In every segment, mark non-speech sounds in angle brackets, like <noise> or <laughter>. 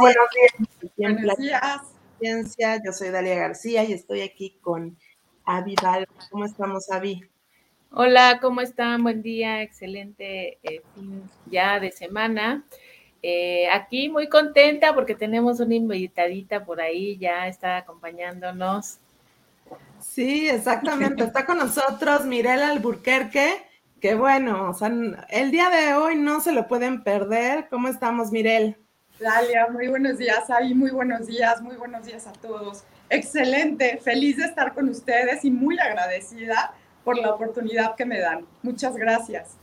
Buenos días. Buenos días. Ciencia. Yo soy Dalia García y estoy aquí con Avi Val. ¿Cómo estamos, Avi? Hola, ¿cómo están? Buen día, excelente eh, fin ya de semana. Eh, aquí muy contenta porque tenemos una invitadita por ahí, ya está acompañándonos. Sí, exactamente. Está con nosotros Mirela Alburquerque Qué bueno, o sea, el día de hoy no se lo pueden perder. ¿Cómo estamos, Mirel? Dalia, muy buenos días, Avi, muy buenos días, muy buenos días a todos. Excelente, feliz de estar con ustedes y muy agradecida por la oportunidad que me dan. Muchas gracias.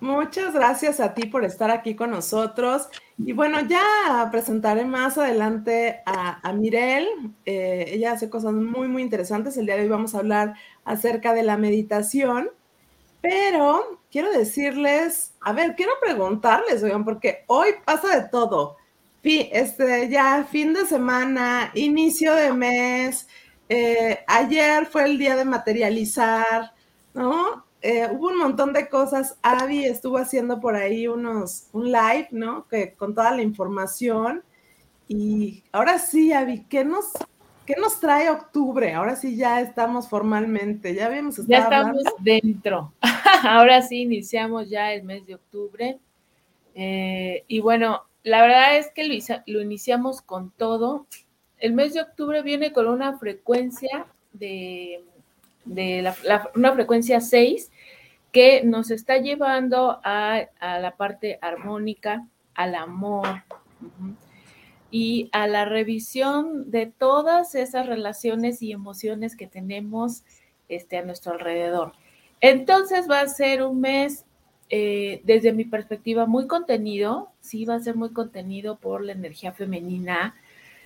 Muchas gracias a ti por estar aquí con nosotros. Y bueno, ya presentaré más adelante a, Mirel. Eh, ella hace cosas muy, muy interesantes. El día de hoy vamos a hablar acerca de la meditación. Pero quiero decirles, a ver, quiero preguntarles, oigan, porque hoy pasa de todo. Este, ya fin de semana, inicio de mes, eh, ayer fue el día de materializar, ¿no? Eh, hubo un montón de cosas. Avi estuvo haciendo por ahí unos, un live, ¿no? Que con toda la información. Y ahora sí, Avi, ¿qué nos, ¿Qué nos trae octubre? Ahora sí ya estamos formalmente, ya habíamos estado Ya estamos dentro. <laughs> Ahora sí iniciamos ya el mes de octubre. Eh, y bueno, la verdad es que lo, iniciamos con todo. El mes de octubre viene con una frecuencia de, una frecuencia 6 que nos está llevando a, la parte armónica, al amor y a la revisión de todas esas relaciones y emociones que tenemos este, a nuestro alrededor. Entonces va a ser un mes, eh, desde mi perspectiva, muy contenido, sí va a ser muy contenido por la energía femenina,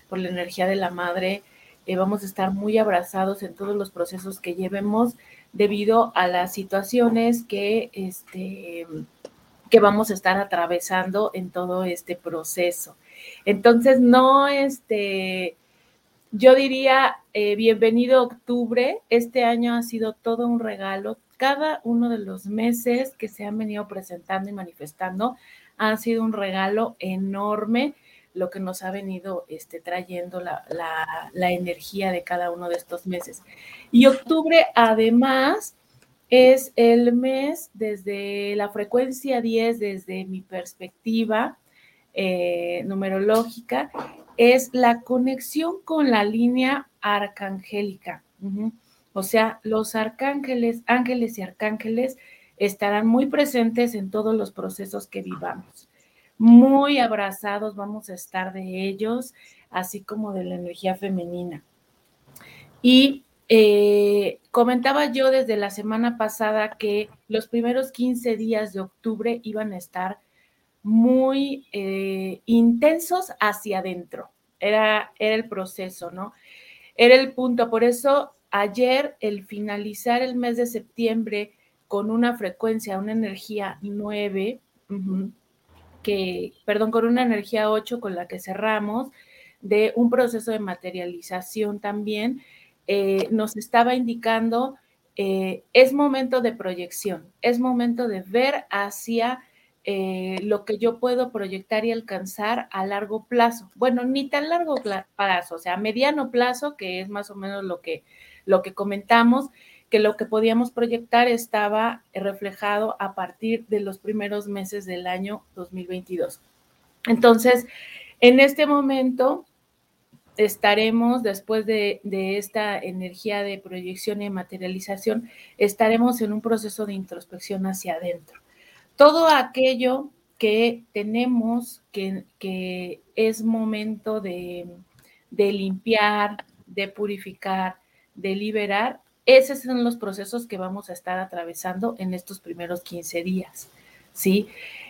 por la energía de la madre. Eh, vamos a estar muy abrazados en todos los procesos que llevemos debido a las situaciones que, este, que vamos a estar atravesando en todo este proceso. Entonces, no, este, yo diría, eh, bienvenido octubre. Este año ha sido todo un regalo. Cada uno de los meses que se han venido presentando y manifestando han sido un regalo enorme lo que nos ha venido este, trayendo la, energía de cada uno de estos meses. Y octubre, además, es el mes desde la frecuencia 10, desde mi perspectiva, eh, numerológica es la conexión con la línea arcangélica. O sea, los arcángeles, ángeles y arcángeles estarán muy presentes en todos los procesos que vivamos. Muy abrazados vamos a estar de ellos, así como de la energía femenina. Y eh, comentaba yo desde la semana pasada que los primeros 15 días de octubre iban a estar muy eh, intensos hacia adentro. Era, era el proceso, ¿no? Era el punto. Por eso ayer, el finalizar el mes de septiembre con una frecuencia, una energía 9, que, perdón, con una energía 8 con la que cerramos, de un proceso de materialización también, eh, nos estaba indicando, eh, es momento de proyección, es momento de ver hacia eh, lo que yo puedo proyectar y alcanzar a largo plazo. Bueno, ni tan largo plazo, o sea, mediano plazo, que es más o menos lo que, lo que comentamos, que lo que podíamos proyectar estaba reflejado a partir de los primeros meses del año 2022. Entonces, en este momento estaremos, después de, de, esta energía de proyección y materialización, estaremos en un proceso de introspección hacia adentro todo aquello que tenemos que, es momento de, limpiar, de purificar, de liberar, esos son los procesos que vamos a estar atravesando en estos primeros 15 días, ¿sí?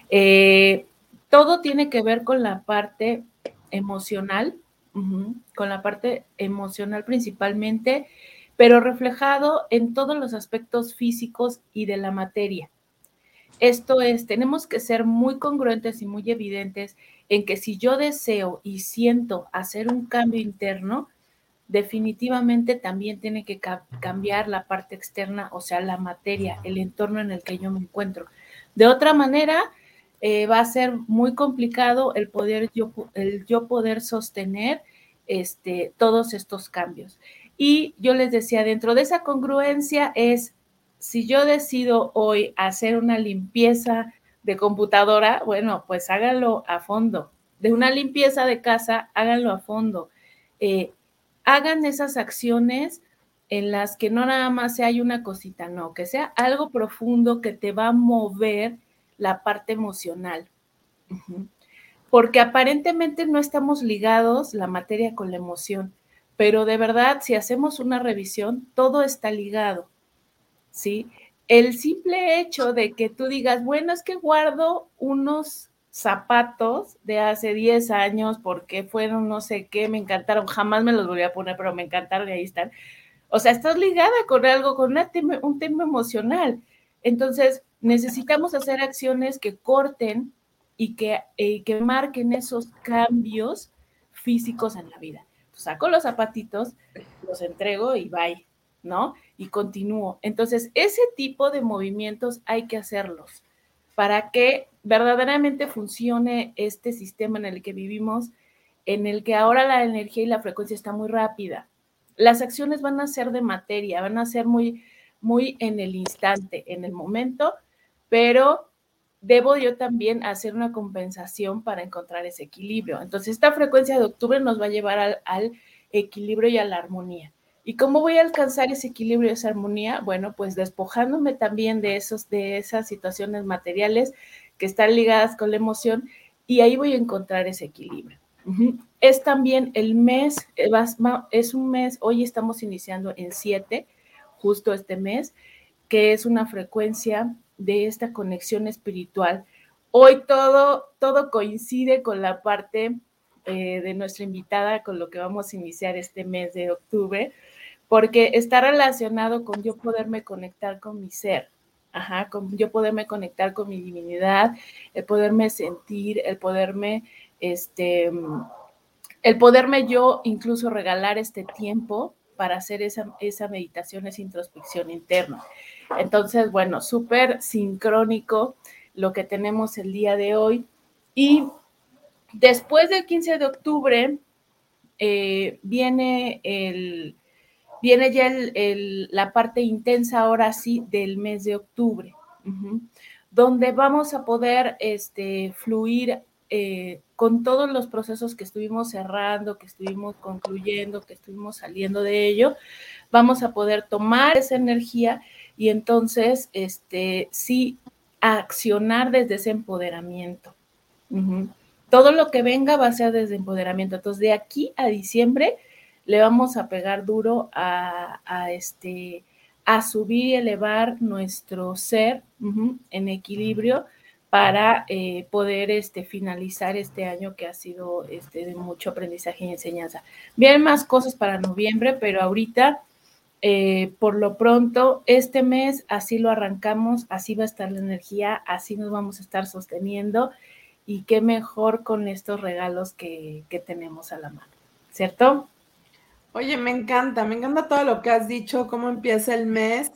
Eh, todo tiene que ver con la parte emocional, con la parte emocional principalmente, pero reflejado en todos los aspectos físicos y de la materia. Esto es, tenemos que ser muy congruentes y muy evidentes en que si yo deseo y siento hacer un cambio interno, definitivamente también tiene que cambiar la parte externa, o sea, la materia, el entorno en el que yo me encuentro. De otra manera, eh, va a ser muy complicado el poder yo, yo poder sostener este, todos estos cambios. Y yo les decía, dentro de esa congruencia es, si yo decido hoy hacer una limpieza de computadora, bueno, pues háganlo a fondo. De una limpieza de casa, háganlo a fondo. Eh, hagan esas acciones en las que no nada más hay una cosita, no, que sea algo profundo que te va a mover la parte emocional. Porque aparentemente no estamos ligados la materia con la emoción, pero de verdad, si hacemos una revisión, todo está ligado. ¿Sí? El simple hecho de que tú digas, bueno, es que guardo unos zapatos de hace 10 años porque fueron no sé qué, me encantaron, jamás me los volví a poner, pero me encantaron y ahí están. O sea, estás ligada con algo, con un tema emocional. Entonces, necesitamos hacer acciones que corten y que, eh, que marquen esos cambios físicos en la vida. saco los zapatitos, los entrego y bye, ¿no? Y continúo. Entonces, ese tipo de movimientos hay que hacerlos para que verdaderamente funcione este sistema en el que vivimos, en el que ahora la energía y la frecuencia está muy rápida. Las acciones van a ser de materia, van a ser muy, muy en el instante, en el momento, pero debo yo también hacer una compensación para encontrar ese equilibrio. Entonces, esta frecuencia de octubre nos va a llevar al, equilibrio y a la armonía. ¿Y cómo voy a alcanzar ese equilibrio, esa armonía? Bueno, pues despojándome también de, esos, de esas situaciones materiales que están ligadas con la emoción y ahí voy a encontrar ese equilibrio. Es también el mes, eh, es un mes, hoy estamos iniciando en 7, justo este mes, que es una frecuencia de esta conexión espiritual. Hoy todo, todo coincide con la parte eh, de nuestra invitada, con lo que vamos a iniciar este mes de octubre, porque está relacionado con yo poderme conectar con mi ser, ajá, con yo poderme conectar con mi divinidad, el poderme sentir, el poderme, este, el poderme yo incluso regalar este tiempo para hacer esa, esa meditación, esa introspección interna. Entonces, bueno, súper sincrónico lo que tenemos el día de hoy. Y después del 15 de octubre eh, viene el, viene ya la parte intensa ahora sí del mes de octubre, donde vamos a poder este, fluir eh, con todos los procesos que estuvimos cerrando, que estuvimos concluyendo, que estuvimos saliendo de ello, vamos a poder tomar esa energía y entonces, este, sí, accionar desde ese empoderamiento. Todo lo que venga va a ser desde empoderamiento. Entonces, de aquí a diciembre, le vamos a pegar duro a, este, a subir y elevar nuestro ser en equilibrio para eh, poder este, finalizar este año que ha sido este, de mucho aprendizaje y enseñanza. Vienen más cosas para noviembre, pero ahorita, eh, por lo pronto, este mes así lo arrancamos, así va a estar la energía, así nos vamos a estar sosteniendo y qué mejor con estos regalos que, que tenemos a la mano, ¿cierto? Oye, me encanta, me encanta todo lo que has dicho, cómo empieza el mes.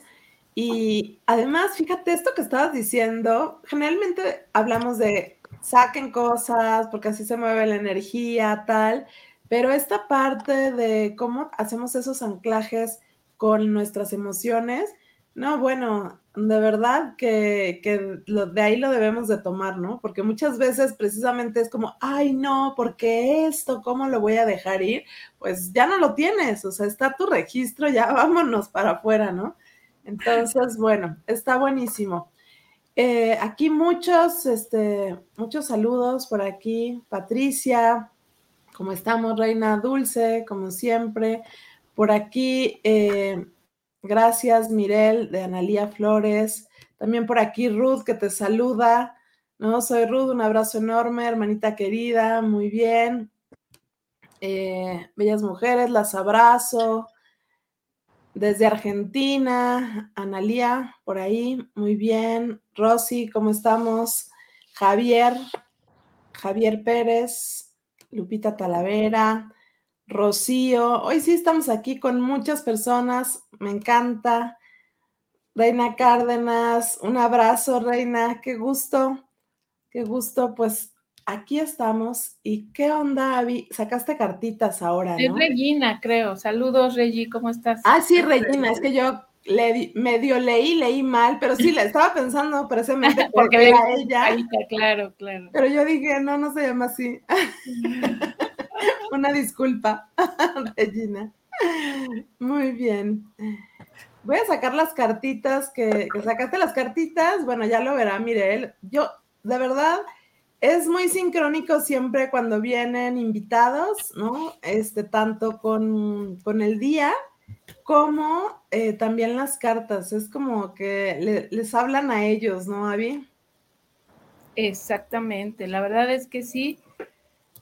Y además, fíjate esto que estabas diciendo, generalmente hablamos de saquen cosas porque así se mueve la energía, tal, pero esta parte de cómo hacemos esos anclajes con nuestras emociones, no, bueno, de verdad que, lo, de ahí lo debemos de tomar, ¿no? Porque muchas veces precisamente es como, ay, no, porque esto, ¿cómo lo voy a dejar ir? Pues ya no lo tienes, o sea, está tu registro, ya <laughs> vámonos para afuera, ¿no? Entonces, bueno, está buenísimo. Eh, aquí muchos, este, muchos saludos por aquí. Patricia, ¿cómo estamos? Reina Dulce, como siempre. Por aquí, eh, Gracias, Mirel, de Analía Flores. También por aquí Ruth, que te saluda. No, soy Ruth, un abrazo enorme, hermanita querida, muy bien. Eh, bellas mujeres, las abrazo. Desde Argentina, Analía, por ahí, muy bien. Rosy, ¿cómo estamos? Javier, Javier Pérez, Lupita Talavera, Rocío. Hoy sí estamos aquí con muchas personas, me encanta. Reina Cárdenas, un abrazo, Reina, qué gusto Qué gusto, pues aquí estamos. ¿Y qué onda, Avi? Sacaste cartitas ahora, ¿no? Es Regina, creo. Saludos, Regi, ¿cómo estás? Ah, sí, Regina, es que yo le, medio leí, leí mal, pero sí, le estaba pensando precisamente <laughs> porque era ella. claro, claro. Pero yo dije, no, no se llama así. Una disculpa, <laughs> Regina. Muy bien. Voy a sacar las cartitas que, sacaste las cartitas. Bueno, ya lo verá Mirel. Yo, de verdad, es muy sincrónico siempre cuando vienen invitados, ¿no? Este, tanto con, con el día como eh, también las cartas. Es como que les hablan a ellos, ¿no, Avi? Exactamente. La verdad es que sí.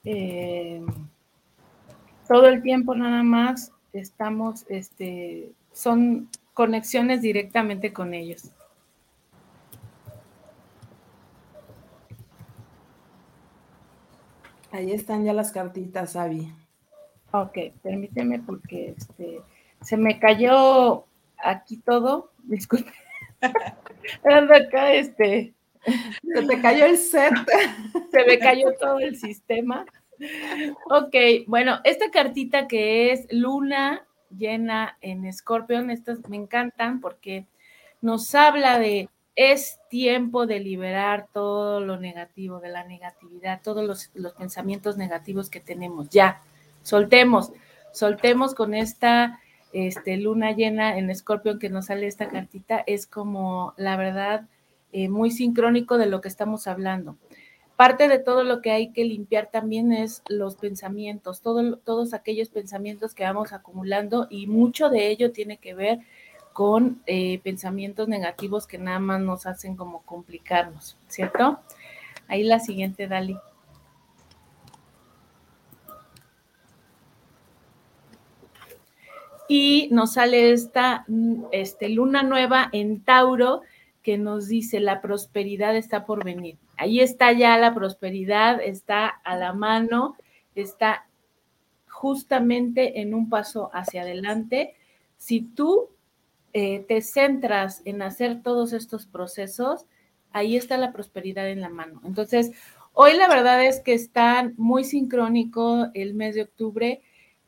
Eh, todo el tiempo nada más estamos, este, son conexiones directamente con ellos. Ahí están ya las cartitas, Avi. Ok, permíteme porque este, se me cayó aquí todo. <laughs> Disculpe. <laughs> Ando acá, este. Se te cayó el set. <laughs> se me cayó todo el sistema. Ok, bueno, esta cartita que es Luna llena en Scorpion, estas me encantan porque nos habla de es tiempo de liberar todo lo negativo, de la negatividad, todos los, los pensamientos negativos que tenemos. Ya, soltemos, soltemos con esta este, luna llena en Scorpion que nos sale esta cartita, es como la verdad eh, muy sincrónico de lo que estamos hablando. Parte de todo lo que hay que limpiar también es los pensamientos, todos aquellos pensamientos que vamos acumulando y mucho de ello tiene que ver con eh, pensamientos negativos que nada más nos hacen como complicarnos, ¿cierto? Ahí la siguiente, Dali. Y nos sale esta este, luna nueva en Tauro que nos dice la prosperidad está por venir. Ahí está ya la prosperidad, está a la mano, está justamente en un paso hacia adelante. Si tú eh, te centras en hacer todos estos procesos, ahí está la prosperidad en la mano. Entonces, hoy la verdad es que está muy sincrónico el mes de octubre.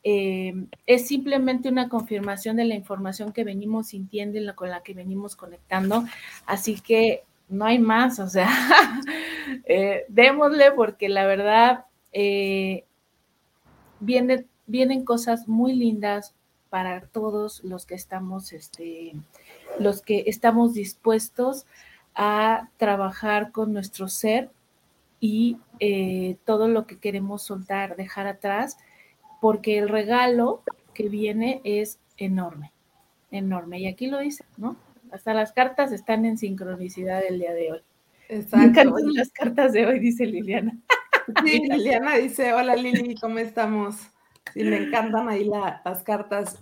Eh, es simplemente una confirmación de la información que venimos sintiendo y con la que venimos conectando. Así que no hay más, o sea, <laughs> eh, démosle porque la verdad vienen cosas muy lindas, para todos los que estamos, este, los que estamos dispuestos a trabajar con nuestro ser y eh, todo lo que queremos soltar, dejar atrás, porque el regalo que viene es enorme, enorme. Y aquí lo dice, ¿no? Hasta las cartas están en sincronicidad el día de hoy. Exacto. las cartas de hoy, dice Liliana. Sí, Liliana dice, hola Lili, ¿cómo estamos? Sí, me encantan ahí las cartas.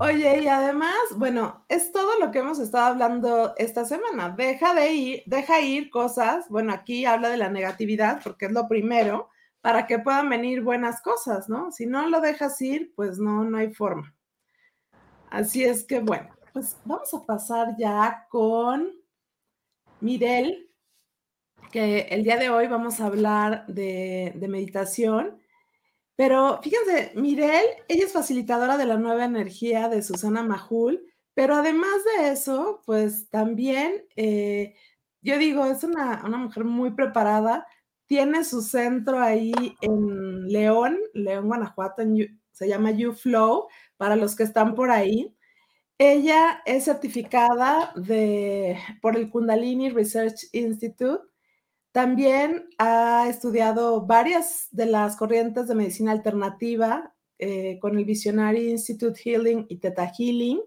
Oye, y además, bueno, es todo lo que hemos estado hablando esta semana. Deja de ir, deja ir cosas. Bueno, aquí habla de la negatividad porque es lo primero para que puedan venir buenas cosas, ¿no? Si no lo dejas ir, pues no, no hay forma. Así es que, bueno, pues vamos a pasar ya con Mirel, que el día de hoy vamos a hablar de, meditación. Pero fíjense, Mirel, ella es facilitadora de la nueva energía de Susana Majul, pero además de eso, pues también, eh, yo digo, es una, mujer muy preparada, tiene su centro ahí en León, León, Guanajuato, se llama YouFlow, para los que están por ahí. Ella es certificada de, por el Kundalini Research Institute también ha estudiado varias de las corrientes de medicina alternativa eh, con el Visionary Institute Healing y Theta Healing.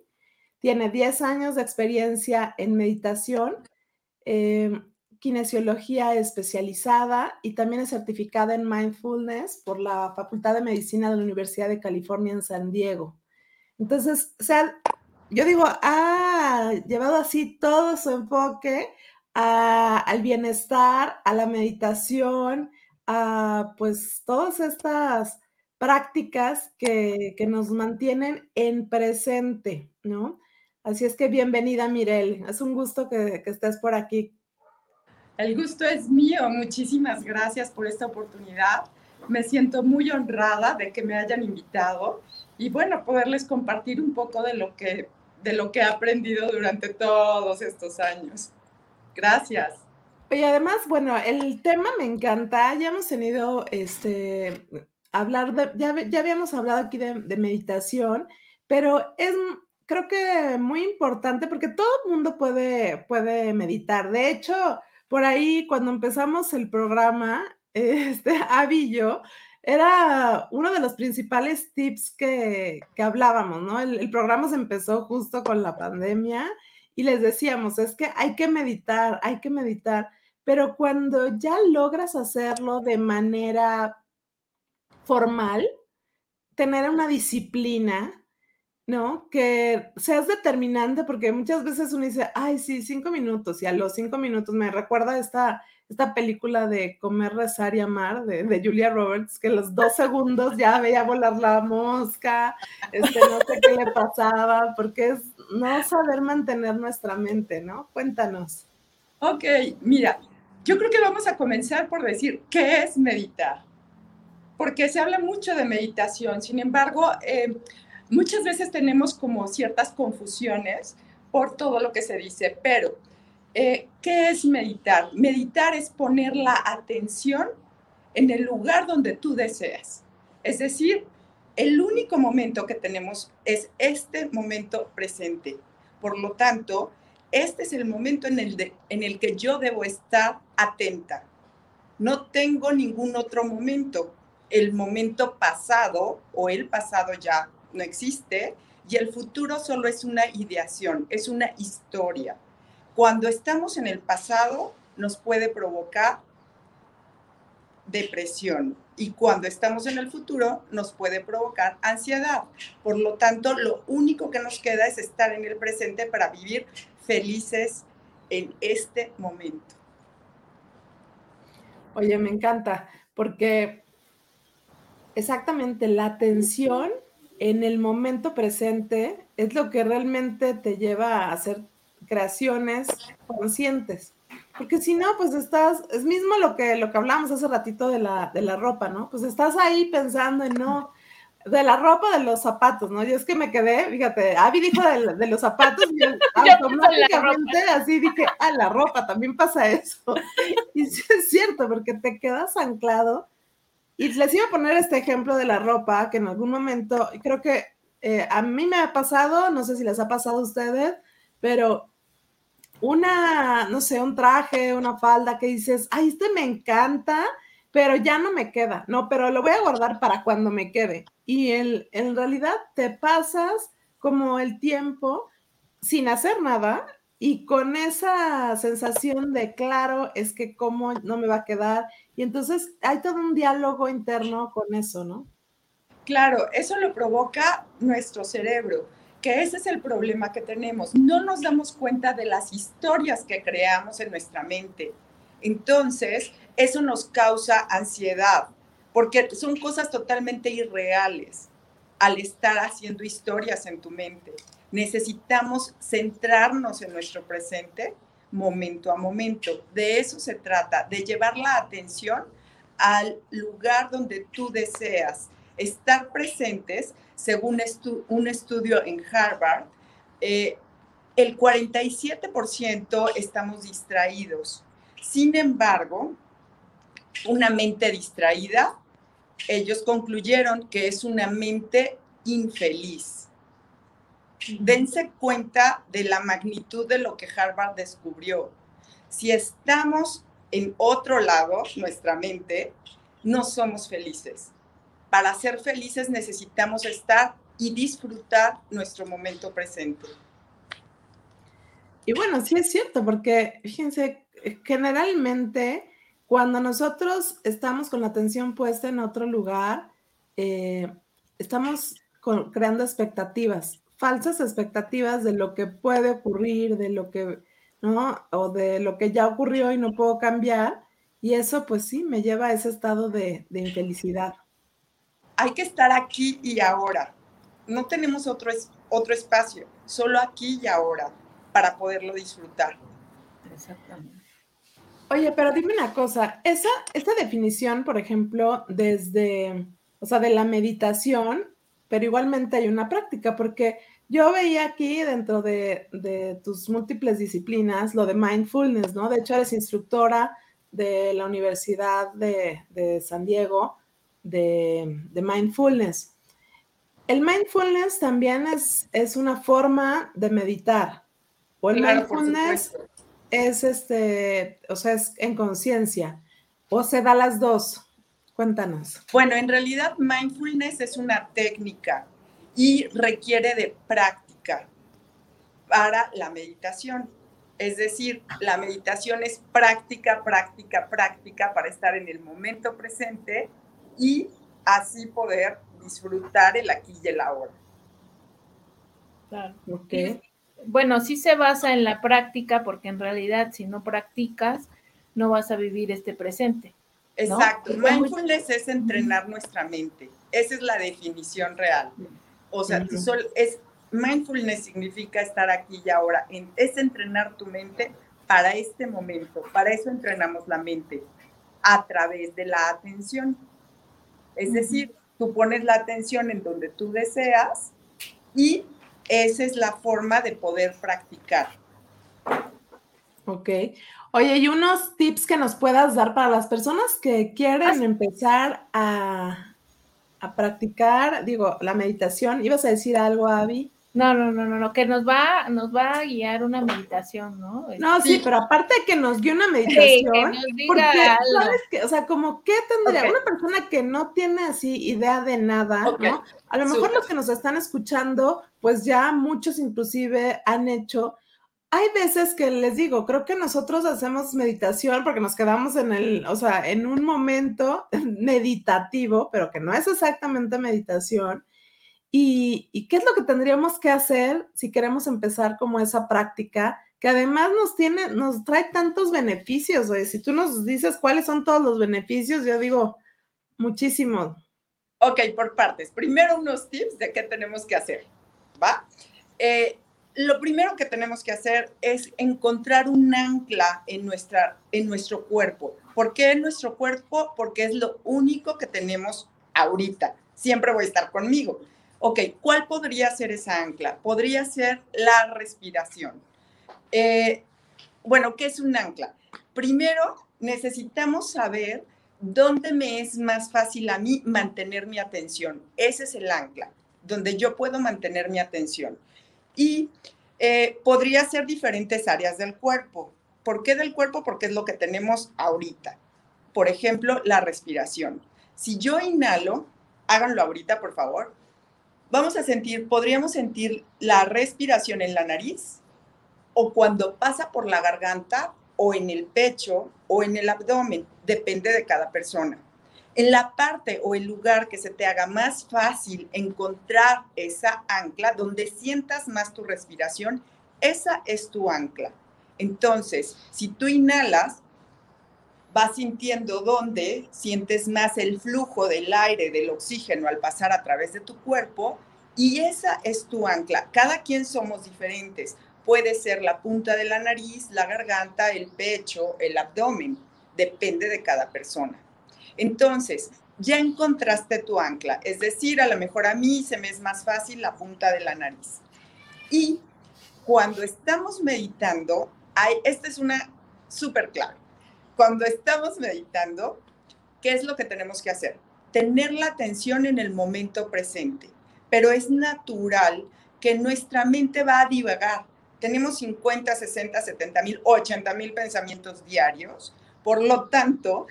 Tiene 10 años de experiencia en meditación, em, kinesiología especializada y también es certificada en mindfulness por la Facultad de Medicina de la Universidad de California en San Diego. Entonces, o sea, yo digo, ha llevado así todo su enfoque al bienestar, a la meditación, a pues todas estas prácticas que, nos mantienen en presente, ¿no? Así es que bienvenida, Mirel. Es un gusto que, estés por aquí. El gusto es mío. Muchísimas gracias por esta oportunidad. Me siento muy honrada de que me hayan invitado y bueno, poderles compartir un poco de lo que, de lo que he aprendido durante todos estos años. Gracias. Y además, bueno, el tema me encanta. Ya hemos tenido este hablar de, ya, ya habíamos hablado aquí de, meditación, pero es creo que muy importante porque todo el mundo puede, puede meditar. De hecho, por ahí cuando empezamos el programa, <laughs> este, Abby y yo, era uno de los principales tips que, que hablábamos, ¿no? El, el, programa se empezó justo con la pandemia y les decíamos, es que hay que meditar, hay que meditar, pero cuando ya logras hacerlo de manera formal, tener una disciplina, ¿no? Que seas determinante, porque muchas veces uno dice, ay, sí, cinco minutos, y a los cinco minutos me recuerda esta, esta película de Comer, Rezar y Amar de, de Julia Roberts, que los dos segundos ya veía volar la mosca, este, no sé qué le pasaba, porque es no saber mantener nuestra mente, ¿no? Cuéntanos. Ok, mira, yo creo que vamos a comenzar por decir, ¿qué es meditar? Porque se habla mucho de meditación, sin embargo, eh, muchas veces tenemos como ciertas confusiones por todo lo que se dice, pero eh, ¿qué es meditar? Meditar es poner la atención en el lugar donde tú deseas. Es decir, el único momento que tenemos es este momento presente. Por lo tanto, este es el momento en el, de, en el que yo debo estar atenta. No tengo ningún otro momento. El momento pasado o el pasado ya no existe y el futuro solo es una ideación, es una historia. Cuando estamos en el pasado nos puede provocar depresión y cuando estamos en el futuro nos puede provocar ansiedad. Por lo tanto, lo único que nos queda es estar en el presente para vivir felices en este momento. Oye, me encanta, porque exactamente la atención en el momento presente es lo que realmente te lleva a hacer creaciones conscientes. Porque si no, pues estás, es mismo lo que, lo que hablamos hace ratito de la, de la ropa, ¿no? Pues estás ahí pensando en no, de la ropa, de los zapatos, ¿no? Y es que me quedé, fíjate, Abby dijo de, de los zapatos y <laughs> automáticamente así dije, ah, la ropa, también pasa eso. <laughs> Y sí es cierto, porque te quedas anclado y les iba a poner este ejemplo de la ropa, que en algún momento, creo que eh, a mí me ha pasado, no sé si les ha pasado a ustedes, pero una, no sé, un traje, una falda que dices, ay, este me encanta, pero ya no me queda, no, pero lo voy a guardar para cuando me quede. Y el, en realidad te pasas como el tiempo sin hacer nada y con esa sensación de claro, es que cómo no me va a quedar. Y entonces hay todo un diálogo interno con eso, ¿no? Claro, eso lo provoca nuestro cerebro, que ese es el problema que tenemos. No nos damos cuenta de las historias que creamos en nuestra mente. Entonces, eso nos causa ansiedad, porque son cosas totalmente irreales al estar haciendo historias en tu mente necesitamos centrarnos en nuestro presente momento a momento. De eso se trata, de llevar la atención al lugar donde tú deseas. Estar presentes, según un estudio en Harvard, eh, el 47% estamos distraídos. Sin embargo, una mente distraída, ellos concluyeron que es una mente infeliz dense cuenta de la magnitud de lo que Harvard descubrió. Si estamos en otro lado, nuestra mente, no somos felices. Para ser felices necesitamos estar y disfrutar nuestro momento presente. Y bueno, sí es cierto, porque fíjense, generalmente cuando nosotros estamos con la atención puesta en otro lugar, eh, estamos creando expectativas falsas expectativas de lo que puede ocurrir, de lo que, ¿no? O de lo que ya ocurrió y no puedo cambiar. Y eso, pues sí, me lleva a ese estado de, de infelicidad. Hay que estar aquí y ahora. No tenemos otro, otro espacio, solo aquí y ahora para poderlo disfrutar. Exactamente. Oye, pero dime una cosa, esa, esta definición, por ejemplo, desde, o sea, de la meditación, pero igualmente hay una práctica, porque yo veía aquí dentro de, tus múltiples disciplinas lo de mindfulness, ¿no? De hecho, eres instructora de la Universidad de, San Diego de, mindfulness. El mindfulness también es, es una forma de meditar. O el mindfulness es este, o sea, es en conciencia, o se da las dos. Cuéntanos. Bueno, en realidad mindfulness es una técnica y requiere de práctica para la meditación. Es decir, la meditación es práctica, práctica, práctica para estar en el momento presente y así poder disfrutar el aquí y el ahora. Claro. Okay bueno, sí se basa en la práctica, porque en realidad si no practicas, no vas a vivir este presente. Exacto. Mindfulness es entrenar nuestra mente. Esa es la definición real. O sea, es, mindfulness significa estar aquí y ahora. es entrenar tu mente para este momento. Para eso entrenamos la mente a través de la atención. Es decir, tú pones la atención en donde tú deseas y esa es la forma de poder practicar. Ok. Oye, ¿y unos tips que nos puedas dar para las personas que quieren empezar a, a, practicar, digo, la meditación? ¿Ibas a decir algo, Avi? No, no, no, no, no, que nos va, nos va a guiar una meditación, ¿no? No, sí, pero aparte de que nos guíe una meditación, que nos diga porque, ¿sabes qué? O sea, como, ¿qué tendría una persona que no tiene así idea de nada, ¿no? A lo mejor los que nos están escuchando, pues ya muchos inclusive han hecho. Hay veces que les digo, creo que nosotros hacemos meditación porque nos quedamos en el, o sea, en un momento <laughs> meditativo, pero que no es exactamente meditación ¿Y, qué es lo que tendríamos que hacer si queremos empezar como esa práctica? Que además nos tiene, nos trae tantos beneficios. Si tú nos dices cuáles son todos los beneficios, yo digo muchísimo. Ok, por partes. Primero unos tips de qué tenemos que hacer. ¿Va? Eh, lo primero que tenemos que hacer es encontrar un ancla en, nuestra, en nuestro cuerpo. ¿Por qué en nuestro cuerpo? Porque es lo único que tenemos ahorita. Siempre voy a estar conmigo. Ok, ¿cuál podría ser esa ancla? Podría ser la respiración. Eh, bueno, ¿qué es un ancla? Primero, necesitamos saber dónde me es más fácil a mí mantener mi atención. Ese es el ancla, donde yo puedo mantener mi atención. Y eh, podría ser diferentes áreas del cuerpo. ¿Por qué del cuerpo? Porque es lo que tenemos ahorita. Por ejemplo, la respiración. Si yo inhalo, háganlo ahorita, por favor vamos a sentir, podríamos sentir la respiración en la nariz o cuando pasa por la garganta o en el pecho o en el abdomen, depende de cada persona. En la parte o el lugar que se te haga más fácil encontrar esa ancla, donde sientas más tu respiración, esa es tu ancla. Entonces, si tú inhalas, vas sintiendo dónde sientes más el flujo del aire, del oxígeno al pasar a través de tu cuerpo y esa es tu ancla. Cada quien somos diferentes. Puede ser la punta de la nariz, la garganta, el pecho, el abdomen. Depende de cada persona. Entonces, ya encontraste tu ancla. Es decir, a lo mejor a mí se me es más fácil la punta de la nariz. Y cuando estamos meditando, hay, esta es una súper clave cuando estamos meditando, ¿qué es lo que tenemos que hacer? Tener la atención en el momento presente, pero es natural que nuestra mente va a divagar. Tenemos 50, 60, 70 mil, 80 mil pensamientos diarios, por lo tanto,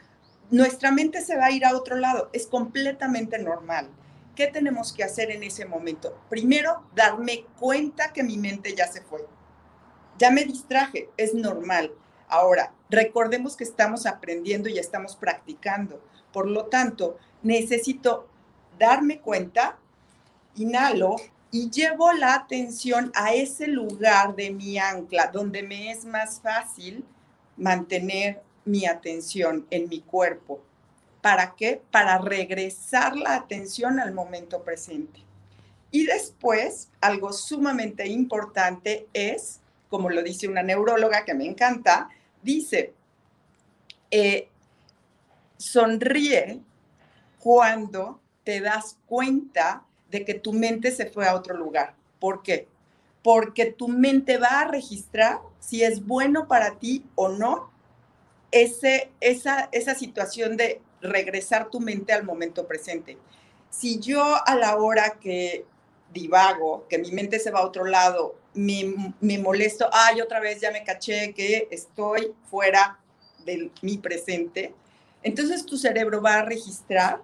nuestra mente se va a ir a otro lado. Es completamente normal. ¿Qué tenemos que hacer en ese momento? Primero, darme cuenta que mi mente ya se fue. Ya me distraje, es normal. Ahora, recordemos que estamos aprendiendo y estamos practicando. Por lo tanto, necesito darme cuenta, inhalo y llevo la atención a ese lugar de mi ancla donde me es más fácil mantener mi atención en mi cuerpo. ¿Para qué? Para regresar la atención al momento presente. Y después, algo sumamente importante es, como lo dice una neuróloga que me encanta, dice, eh, sonríe cuando te das cuenta de que tu mente se fue a otro lugar. ¿Por qué? Porque tu mente va a registrar si es bueno para ti o no ese, esa, esa situación de regresar tu mente al momento presente. Si yo a la hora que divago, que mi mente se va a otro lado, me, me molesto, ay, otra vez ya me caché que estoy fuera de mi presente, entonces tu cerebro va a registrar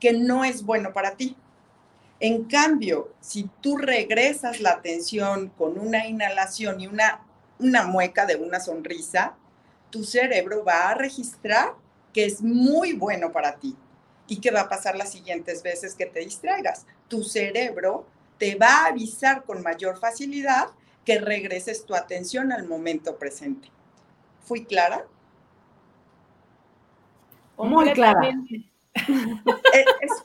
que no es bueno para ti. En cambio, si tú regresas la atención con una inhalación y una, una mueca de una sonrisa, tu cerebro va a registrar que es muy bueno para ti. ¿Y qué va a pasar las siguientes veces que te distraigas? Tu cerebro te va a avisar con mayor facilidad que regreses tu atención al momento presente. ¿Fui clara? Muy clara.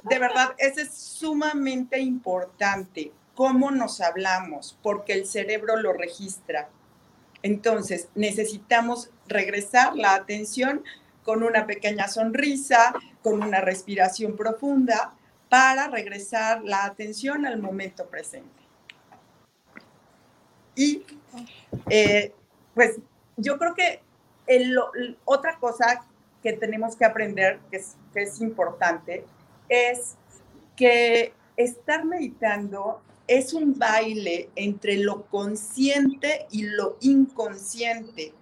de verdad, eso es sumamente importante, cómo nos hablamos, porque el cerebro lo registra. Entonces, necesitamos regresar la atención con una pequeña sonrisa, con una respiración profunda, para regresar la atención al momento presente. Y eh, pues yo creo que otra cosa que tenemos que aprender, que es, que es importante, es que estar meditando es un baile entre lo consciente y lo inconsciente,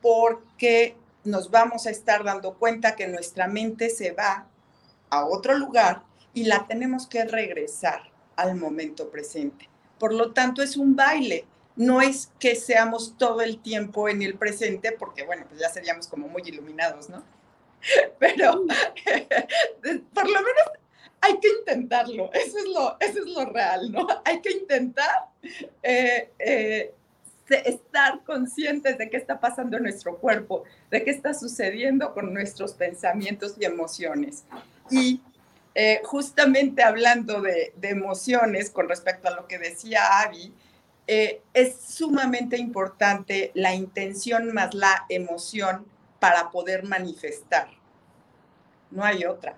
porque nos vamos a estar dando cuenta que nuestra mente se va a otro lugar y la tenemos que regresar al momento presente. Por lo tanto, es un baile. No es que seamos todo el tiempo en el presente, porque bueno, pues ya seríamos como muy iluminados, ¿no? <laughs> Pero <laughs> por lo menos hay que intentarlo, eso es lo, eso es lo real, ¿no? Hay que intentar eh, eh, estar conscientes de qué está pasando en nuestro cuerpo, de qué está sucediendo con nuestros pensamientos y emociones. Y eh, justamente hablando de, emociones con respecto a lo que decía eh, es sumamente importante la intención más la emoción para poder manifestar. No hay otra.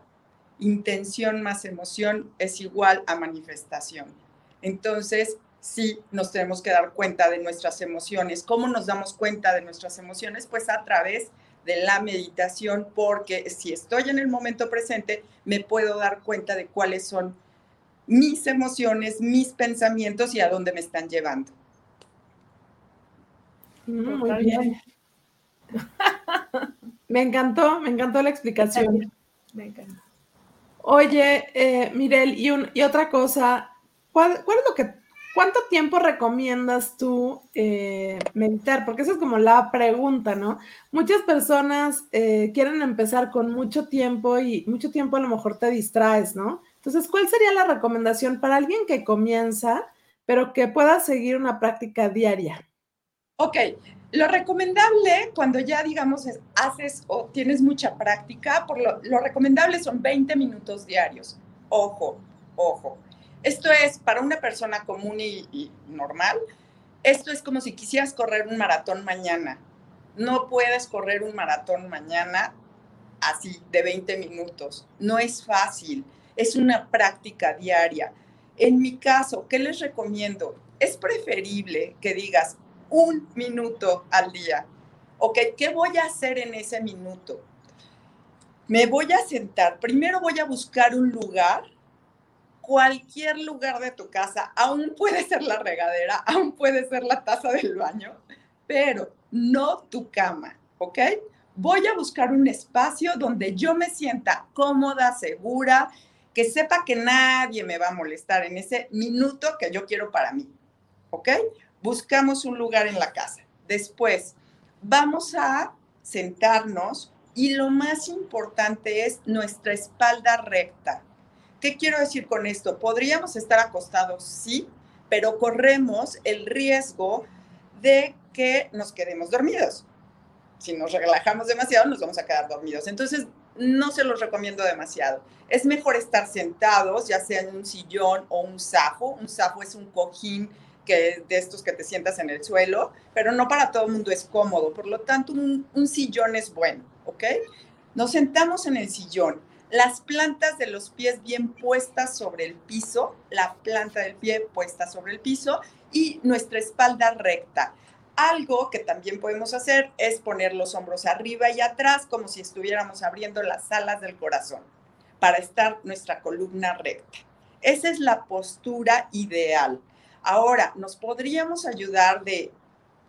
Intención más emoción es igual a manifestación. Entonces, sí nos tenemos que dar cuenta de nuestras emociones. ¿Cómo nos damos cuenta de nuestras emociones? Pues a través de la meditación, porque si estoy en el momento presente, me puedo dar cuenta de cuáles son mis emociones, mis pensamientos y a dónde me están llevando. Mm, muy bien. <laughs> me encantó, me encantó la explicación. Me encantó. Oye, eh, Mirel, y, y otra cosa, ¿cuál, ¿cuál, es lo que ¿Cuánto tiempo recomiendas tú eh, meditar? Porque esa es como la pregunta, ¿no? Muchas personas eh, quieren empezar con mucho tiempo y mucho tiempo a lo mejor te distraes, ¿no? Entonces, ¿cuál sería la recomendación para alguien que comienza, pero que pueda seguir una práctica diaria? Ok, lo recomendable cuando ya, digamos, haces o tienes mucha práctica, por lo, recomendable son 20 minutos diarios. Ojo, ojo esto es para una persona común y, normal. Esto es como si quisieras correr un maratón mañana. No puedes correr un maratón mañana así de 20 minutos. No es fácil. Es una práctica diaria. En mi caso, ¿qué les recomiendo? Es preferible que digas un minuto al día. ¿Ok? ¿Qué voy a hacer en ese minuto? Me voy a sentar. Primero voy a buscar un lugar cualquier lugar de tu casa, aún puede ser la regadera, <laughs> aún puede ser la taza del baño, pero no tu cama, ¿ok? Voy a buscar un espacio donde yo me sienta cómoda, segura, que sepa que nadie me va a molestar en ese minuto que yo quiero para mí, ¿ok? Buscamos un lugar en la casa. Después, vamos a sentarnos y lo más importante es nuestra espalda recta. ¿Qué quiero decir con esto? Podríamos estar acostados, sí, pero corremos el riesgo de que nos quedemos dormidos. Si nos relajamos demasiado, nos vamos a quedar dormidos. Entonces, no se los recomiendo demasiado. Es mejor estar sentados, ya sea en un sillón o un zafo. Un zafo es un cojín que de estos que te sientas en el suelo, pero no para todo el mundo es cómodo. Por lo tanto, un, un sillón es bueno ¿ok? Nos sentamos en el sillón, las plantas de los pies bien puestas sobre el piso, la planta del pie puesta sobre el piso y nuestra espalda recta. Algo que también podemos hacer es poner los hombros arriba y atrás como si estuviéramos abriendo las alas del corazón para estar nuestra columna recta. Esa es la postura ideal. Ahora, nos podríamos ayudar de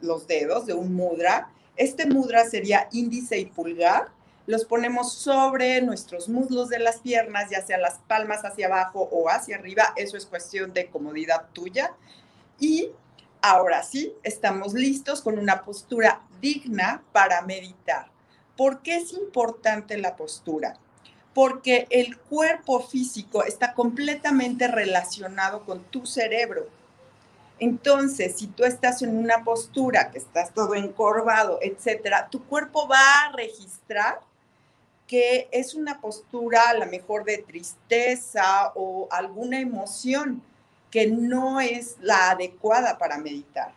los dedos, de un mudra. Este mudra sería índice y pulgar. Los ponemos sobre nuestros muslos de las piernas, ya sea las palmas hacia abajo o hacia arriba. Eso es cuestión de comodidad tuya. Y ahora sí, estamos listos con una postura digna para meditar. ¿Por qué es importante la postura? Porque el cuerpo físico está completamente relacionado con tu cerebro. Entonces, si tú estás en una postura que estás todo encorvado, etcétera, tu cuerpo va a registrar que es una postura a lo mejor de tristeza o alguna emoción que no es la adecuada para meditar.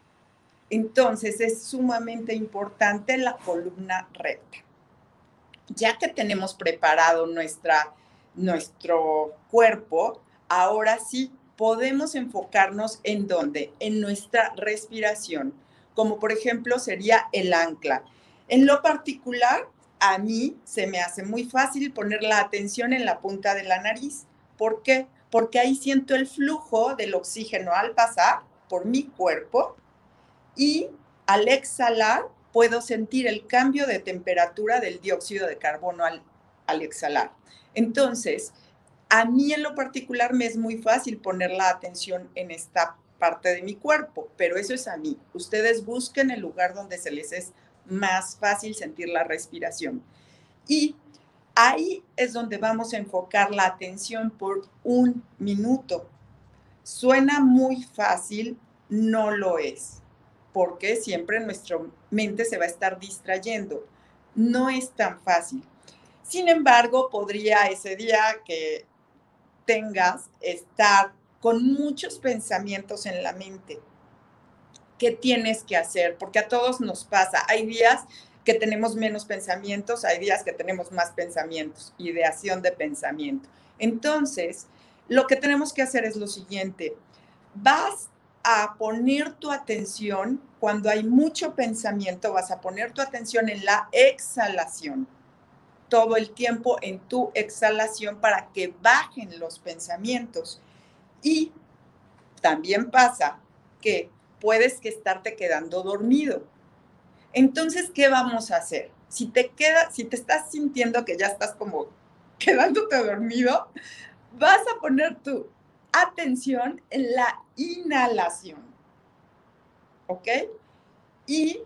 Entonces es sumamente importante la columna recta. Ya que tenemos preparado nuestra, nuestro cuerpo, ahora sí podemos enfocarnos en dónde? En nuestra respiración, como por ejemplo sería el ancla. En lo particular, a mí se me hace muy fácil poner la atención en la punta de la nariz. ¿Por qué? porque ahí siento el flujo del oxígeno al pasar por mi cuerpo y al exhalar puedo sentir el cambio de temperatura del dióxido de carbono al, exhalar. Entonces, a mí en lo particular me es muy fácil poner la atención en esta parte de mi cuerpo, pero eso es a mí. Ustedes busquen el lugar donde se les es más fácil sentir la respiración. Y Ahí es donde vamos a enfocar la atención por un minuto. Suena muy fácil, no lo es, porque siempre nuestra mente se va a estar distrayendo. No es tan fácil. Sin embargo, podría ese día que tengas estar con muchos pensamientos en la mente. ¿Qué tienes que hacer? Porque a todos nos pasa. Hay días que tenemos menos pensamientos, hay días que tenemos más pensamientos, ideación de pensamiento. Entonces, lo que tenemos que hacer es lo siguiente, vas a poner tu atención, cuando hay mucho pensamiento, vas a poner tu atención en la exhalación, todo el tiempo en tu exhalación para que bajen los pensamientos. Y también pasa que puedes que estarte quedando dormido entonces, ¿qué vamos a hacer? Si te queda, si te estás sintiendo que ya estás como <laughs> quedándote dormido, vas a poner tu atención en la inhalación. ¿Ok? Y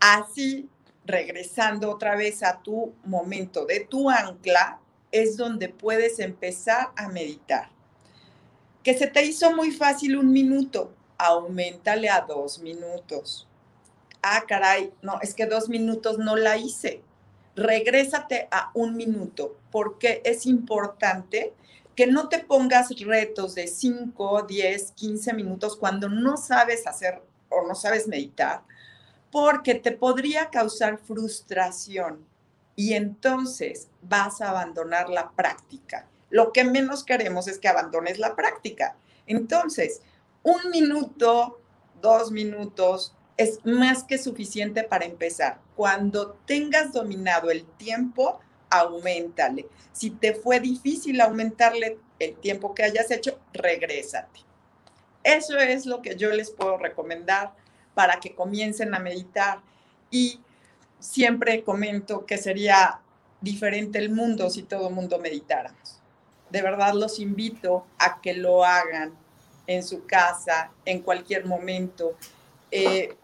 así, regresando otra vez a tu momento de tu ancla, es donde puedes empezar a meditar. Que se te hizo muy fácil un minuto, aumentale a dos minutos ah, caray, no, es que dos minutos no la hice. Regrésate a un minuto, porque es importante que no te pongas retos de 5, 10, 15 minutos cuando no sabes hacer o no sabes meditar, porque te podría causar frustración y entonces vas a abandonar la práctica. Lo que menos queremos es que abandones la práctica. Entonces, un minuto, dos minutos, es más que suficiente para empezar. Cuando tengas dominado el tiempo, aumentale. Si te fue difícil aumentarle el tiempo que hayas hecho, regrésate. Eso es lo que yo les puedo recomendar para que comiencen a meditar. Y siempre comento que sería diferente el mundo si todo el mundo meditáramos. De verdad los invito a que lo hagan en su casa, en cualquier momento. Eh,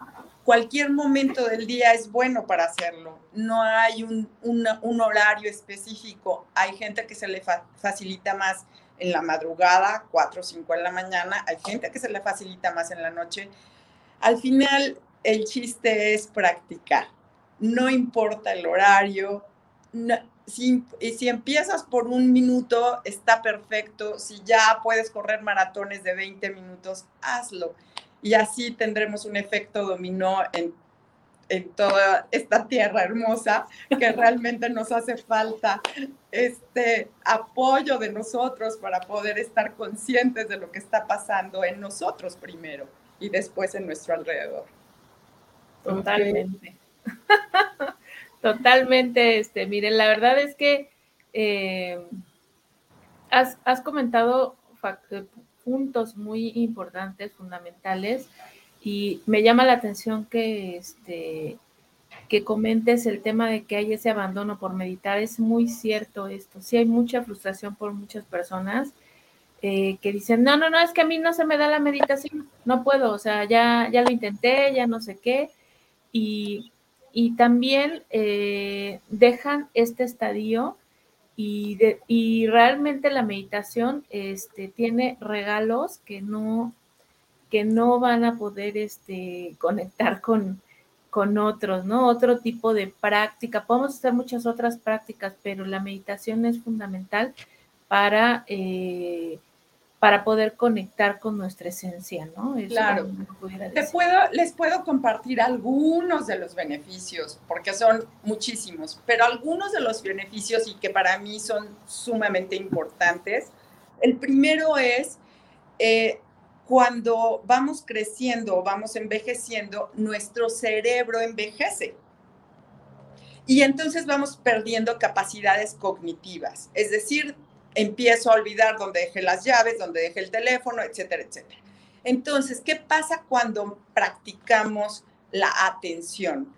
cualquier momento del día es bueno para hacerlo. No hay un, horario específico. Hay gente que se le facilita más en la madrugada, 4 o 5 de la mañana. Hay gente que se le facilita más en la noche. Al final, el chiste es practicar. No importa el horario. si, y si empiezas por un minuto, está perfecto. Si ya puedes correr maratones de 20 minutos, hazlo y así tendremos un efecto dominó en en toda esta tierra hermosa que <laughs> realmente nos hace falta este apoyo de nosotros para poder estar conscientes de lo que está pasando en nosotros primero y después en nuestro alrededor. Totalmente. <laughs> Totalmente, este, miren, la verdad es que eh, has, has, comentado eh, puntos muy importantes, fundamentales, y me llama la atención que, este, que comentes el tema de que hay ese abandono por meditar. Es muy cierto esto. Sí hay mucha frustración por muchas personas eh, que dicen, no, no, no, es que a mí no se me da la meditación, no puedo, o sea, ya, ya lo intenté, ya no sé qué. Y, y también eh, dejan este estadio y, y realmente la meditación este, tiene regalos que no, que no van a poder este, conectar con, con otros, ¿no? Otro tipo de práctica. Podemos hacer muchas otras prácticas, pero la meditación es fundamental para, eh, para poder conectar con nuestra esencia, ¿no? claro. Te puedo, les puedo compartir algunos de los beneficios, porque son muchísimos, pero algunos de los beneficios y que para mí son sumamente importantes. El primero es eh, cuando vamos creciendo, vamos envejeciendo, nuestro cerebro envejece. Y entonces vamos perdiendo capacidades cognitivas, es decir, empiezo a olvidar dónde dejé las llaves, dónde dejé el teléfono, etcétera, etcétera. Entonces, ¿qué pasa cuando practicamos la atención?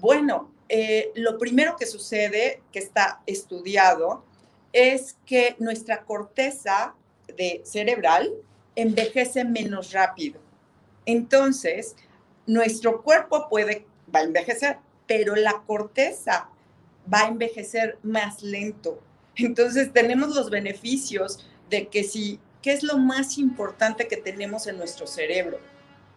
Bueno, eh, lo primero que sucede, que está estudiado, es que nuestra corteza de cerebral envejece menos rápido. Entonces, nuestro cuerpo puede, va a envejecer, pero la corteza va a envejecer más lento. Entonces, tenemos los beneficios de que si, ¿qué es lo más importante que tenemos en nuestro cerebro?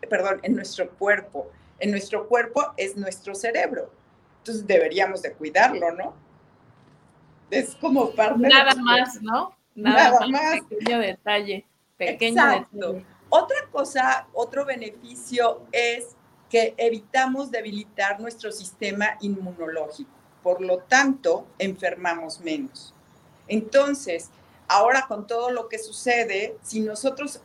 Perdón, en nuestro cuerpo. En nuestro cuerpo es nuestro cerebro. Entonces, deberíamos de cuidarlo, ¿no? Es como parte Nada más, ¿no? Nada, más. Pequeño detalle. Exacto. Otra cosa, otro beneficio es que evitamos debilitar nuestro sistema inmunológico. Por lo tanto, enfermamos menos. Entonces, ahora con todo lo que sucede, si nosotros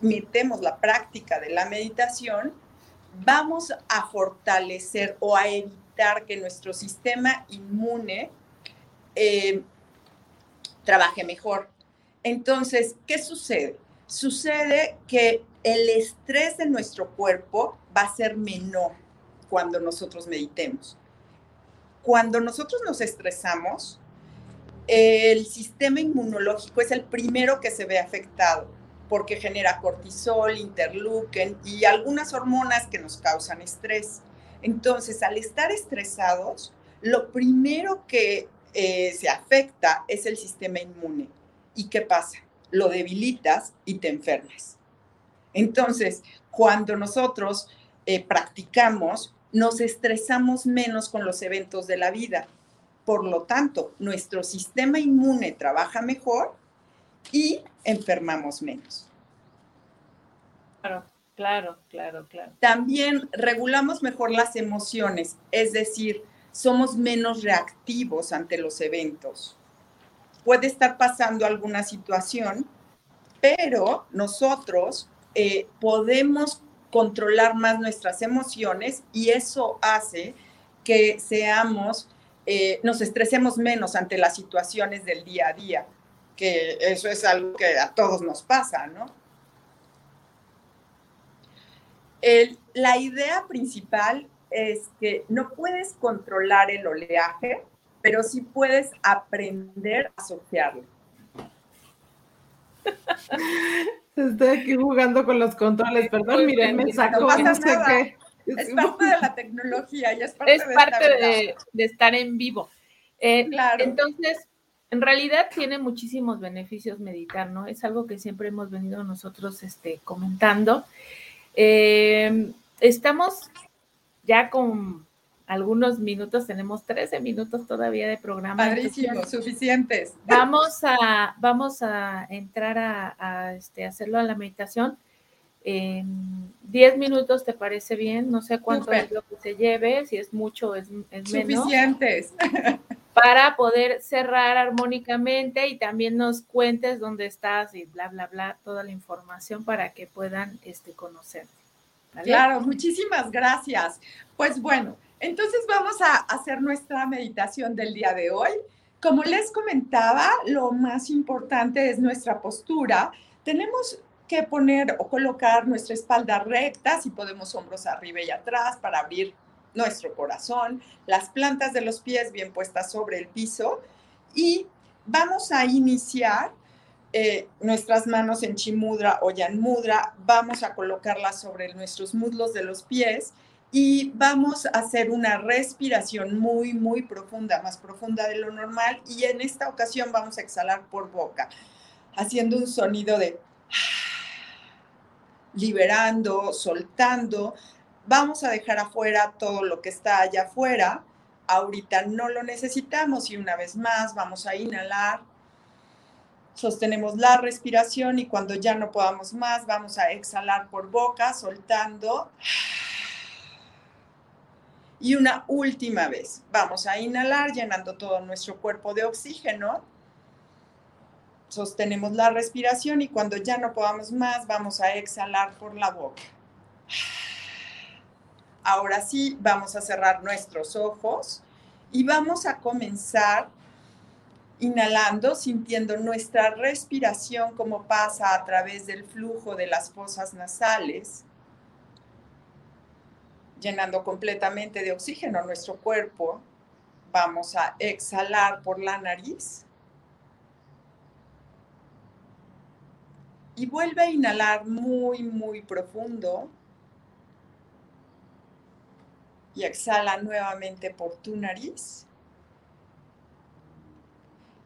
metemos la práctica de la meditación, vamos a fortalecer o a evitar que nuestro sistema inmune eh, trabaje mejor. Entonces, ¿qué sucede? Sucede que el estrés de nuestro cuerpo va a ser menor cuando nosotros meditemos. Cuando nosotros nos estresamos, el sistema inmunológico es el primero que se ve afectado porque genera cortisol, interleukin y algunas hormonas que nos causan estrés. Entonces, al estar estresados, lo primero que eh, se afecta es el sistema inmune. ¿Y qué pasa? Lo debilitas y te enfermas. Entonces, cuando nosotros eh, practicamos, nos estresamos menos con los eventos de la vida. Por lo tanto, nuestro sistema inmune trabaja mejor y enfermamos menos. Claro, claro, claro, claro. También regulamos mejor las emociones, es decir, somos menos reactivos ante los eventos puede estar pasando alguna situación, pero nosotros eh, podemos controlar más nuestras emociones y eso hace que seamos, eh, nos estresemos menos ante las situaciones del día a día, que eso es algo que a todos nos pasa, ¿no? la idea principal es que no puedes controlar el oleaje, pero sí puedes aprender a surfearlo. Estoy aquí jugando con los controles, perdón, miren, me sacó. No pasa nada. Es parte de la <laughs> tecnología y es parte, es de, parte de, estar en vivo. Eh, claro. Entonces, en realidad tiene muchísimos beneficios meditar, ¿no? Es algo que siempre hemos venido nosotros este, comentando. Eh, estamos ya con algunos minutos, tenemos 13 minutos todavía de programa. Padrísimo, suficientes. Vamos a, vamos a entrar a, este, hacerlo a la meditación, en 10 minutos, ¿te parece bien? No sé cuánto es lo que se lleve, si es mucho o es, es menos. Suficientes. <laughs> Para poder cerrar armónicamente y también nos cuentes dónde estás y bla, bla, bla, toda la información para que puedan este, conocerte. Claro, muchísimas gracias. Pues bueno, entonces vamos a hacer nuestra meditación del día de hoy. Como les comentaba, lo más importante es nuestra postura. Tenemos que poner o colocar nuestra espalda recta, si podemos hombros arriba y atrás para abrir nuestro corazón, las plantas de los pies bien puestas sobre el piso. Y vamos a iniciar eh, nuestras manos en chimudra o yanmudra, vamos a colocarlas sobre nuestros muslos de los pies y vamos a hacer una respiración muy, muy profunda, más profunda de lo normal y en esta ocasión vamos a exhalar por boca, haciendo un sonido de liberando, soltando. Vamos a dejar afuera todo lo que está allá afuera. Ahorita no lo necesitamos y una vez más vamos a inhalar sostenemos la respiración y cuando ya no podamos más, vamos a exhalar por boca, soltando. Y una última vez, vamos a inhalar llenando todo nuestro cuerpo de oxígeno. Sostenemos la respiración y cuando ya no podamos más, vamos a exhalar por la boca. Ahora sí, vamos a cerrar nuestros ojos y vamos a comenzar inhalando, sintiendo nuestra respiración como pasa a través del flujo de las fosas nasales, llenando completamente de oxígeno nuestro cuerpo. Vamos a exhalar por la nariz. Y vuelve a inhalar muy, muy profundo. Y exhala nuevamente por tu nariz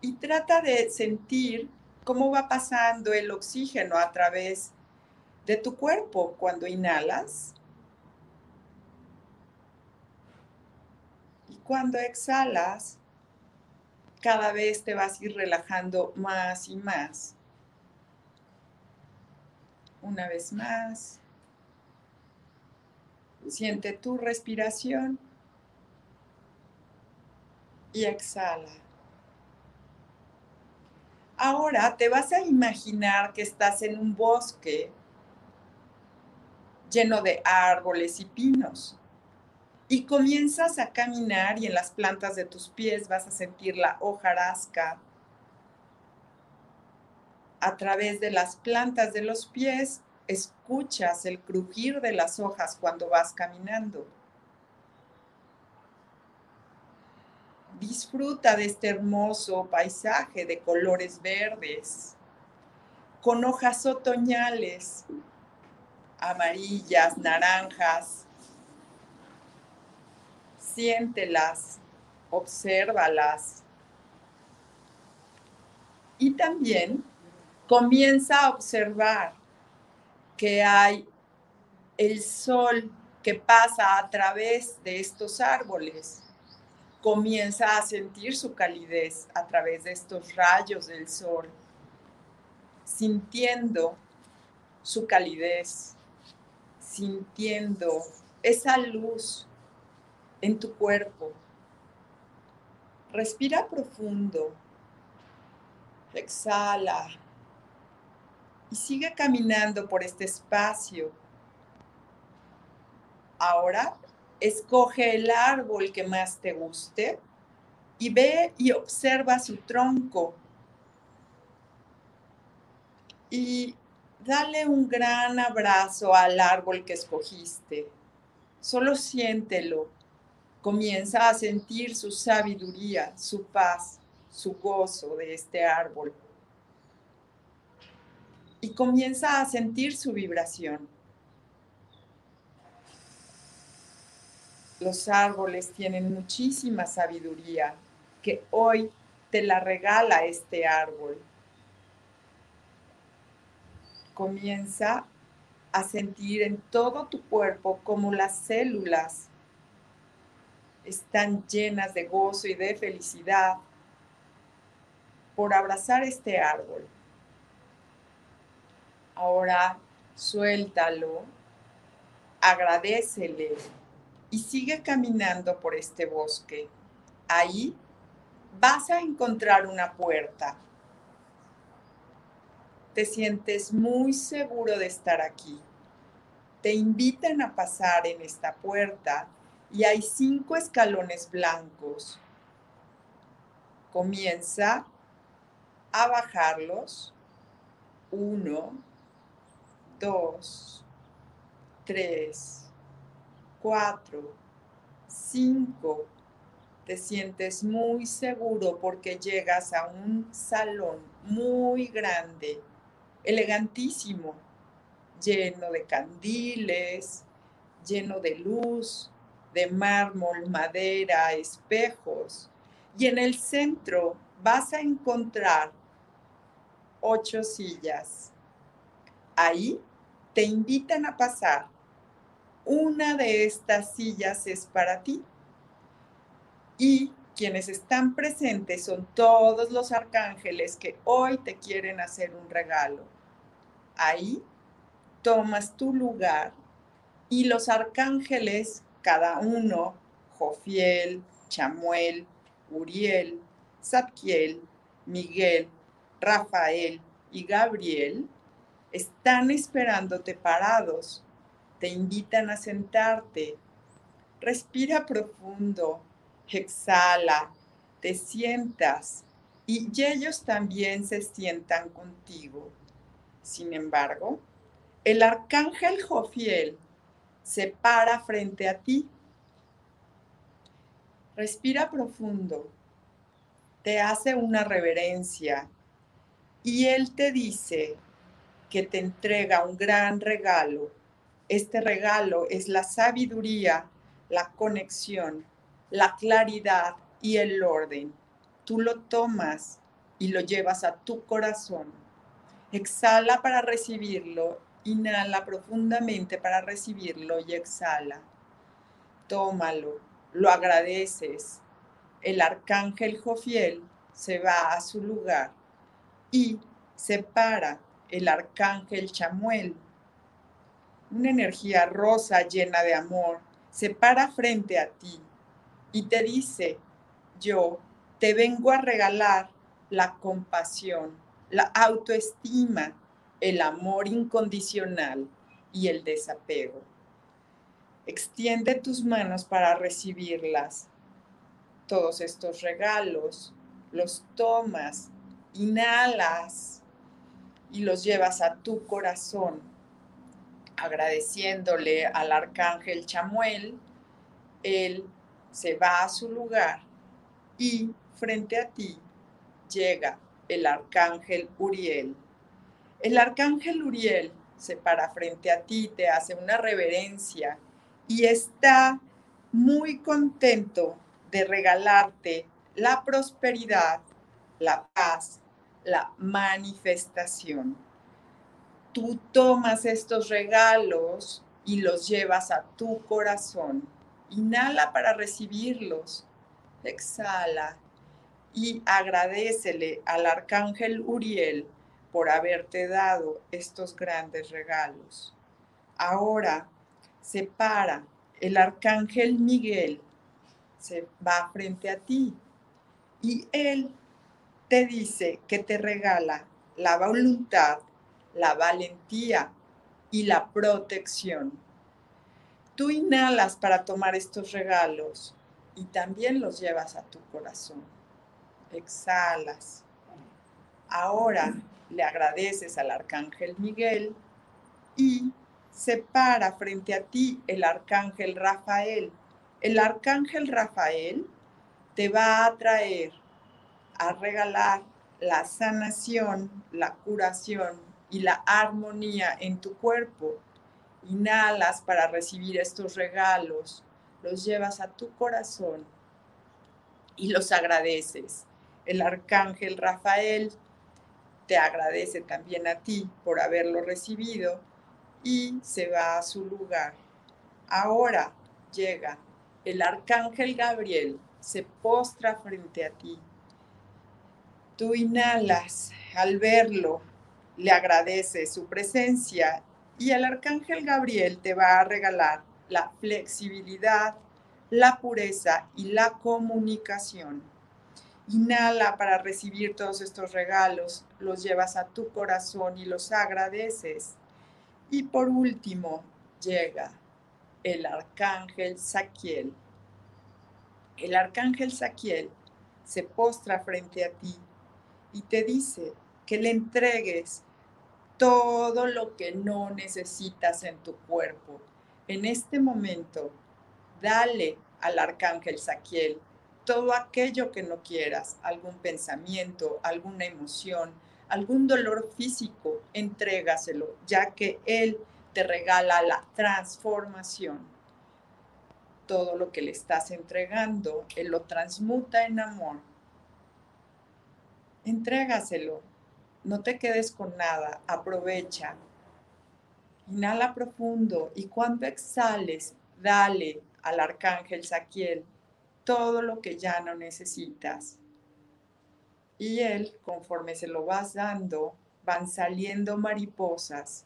y trata de sentir cómo va pasando el oxígeno a través de tu cuerpo cuando inhalas y cuando exhalas, cada vez te vas a ir relajando más y más. Una vez más, siente tu respiración y exhala. Ahora te vas a imaginar que estás en un bosque lleno de árboles y pinos. Y comienzas a caminar y en las plantas de tus pies vas a sentir la hojarasca. A través de las plantas de los pies escuchas el crujir de las hojas cuando vas caminando. Disfruta de este hermoso paisaje de colores verdes, con hojas otoñales, amarillas, naranjas. Siéntelas, obsérvalas. Y también comienza a observar que hay el sol que pasa a través de estos árboles. Comienza a sentir su calidez a través de estos rayos del sol, sintiendo su calidez, sintiendo esa luz en tu cuerpo. Respira profundo, exhala y sigue caminando por este espacio. Ahora escoge el árbol que más te guste y ve y observa su tronco. Y dale un gran abrazo al árbol que escogiste. Solo siéntelo. Comienza a sentir su sabiduría, su paz, su gozo de este árbol. Y comienza a sentir su vibración. Los árboles tienen muchísima sabiduría que hoy te la regala este árbol. Comienza a sentir en todo tu cuerpo como las células están llenas de gozo y de felicidad por abrazar este árbol. Ahora suéltalo, agradecele y sigue caminando por este bosque. Ahí vas a encontrar una puerta. Te sientes muy seguro de estar aquí. Te invitan a pasar en esta puerta y hay cinco escalones blancos. Comienza a bajarlos. Uno, dos, tres, cuatro, cinco. Te sientes muy seguro porque llegas a un salón muy grande, elegantísimo, lleno de candiles, lleno de luz, de mármol, madera, espejos. Y en el centro vas a encontrar ocho sillas Ahí te invitan a pasar. Una de estas sillas es para ti. Y quienes están presentes son todos los arcángeles que hoy te quieren hacer un regalo. Ahí tomas tu lugar y los arcángeles, cada uno, Jofiel, Chamuel, Uriel, Zadkiel, Miguel, Rafael y Gabriel, están esperándote parados, te invitan a sentarte. Respira profundo, exhala, te sientas y ellos también se sientan contigo. Sin embargo, el arcángel Jofiel se para frente a ti. Respira profundo, te hace una reverencia y él te dice, que te entrega un gran regalo. Este regalo es la sabiduría, la conexión, la claridad y el orden. Tú lo tomas y lo llevas a tu corazón. Exhala para recibirlo, inhala profundamente para recibirlo y exhala. Tómalo, lo agradeces. El arcángel Jofiel se va a su lugar y se para el arcángel Chamuel. Una energía rosa llena de amor se para frente a ti y te dice, yo te vengo a regalar la compasión, la autoestima, el amor incondicional y el desapego. Extiende tus manos para recibirlas. Todos estos regalos los tomas, inhalas y los llevas a tu corazón, agradeciéndole al arcángel Chamuel, él se va a su lugar y frente a ti llega el arcángel Uriel. El arcángel Uriel se para frente a ti, te hace una reverencia y está muy contento de regalarte la prosperidad, la paz la manifestación. Tú tomas estos regalos y los llevas a tu corazón. Inhala para recibirlos. Exhala y agradecele al arcángel Uriel por haberte dado estos grandes regalos. Ahora se para el arcángel Miguel, se va frente a ti y él te dice que te regala la voluntad, la valentía y la protección. Tú inhalas para tomar estos regalos y también los llevas a tu corazón. Exhalas. Ahora le agradeces al arcángel Miguel y se para frente a ti el arcángel Rafael. El arcángel Rafael te va a traer a regalar la sanación, la curación y la armonía en tu cuerpo. Inhalas para recibir estos regalos, los llevas a tu corazón y los agradeces. El arcángel Rafael te agradece también a ti por haberlo recibido y se va a su lugar. Ahora llega el arcángel Gabriel, se postra frente a ti Tú inhalas al verlo, le agradeces su presencia Y el arcángel Gabriel te va a regalar la flexibilidad, la pureza y la comunicación. Inhala para recibir todos estos regalos, los llevas a tu corazón y los agradeces. Y por último, llega el arcángel Saquiel. El arcángel Saquiel se postra frente a ti y te dice que le entregues todo lo que no necesitas en tu cuerpo. En este momento, dale al arcángel Saquiel todo aquello que no quieras, algún pensamiento, alguna emoción, algún dolor físico, entrégaselo, ya que Él te regala la transformación. Todo lo que le estás entregando, Él lo transmuta en amor. Entrégaselo, no te quedes con nada, aprovecha. Inhala profundo y cuando exhales, dale al arcángel Saquiel todo lo que ya no necesitas. Y él, conforme se lo vas dando, van saliendo mariposas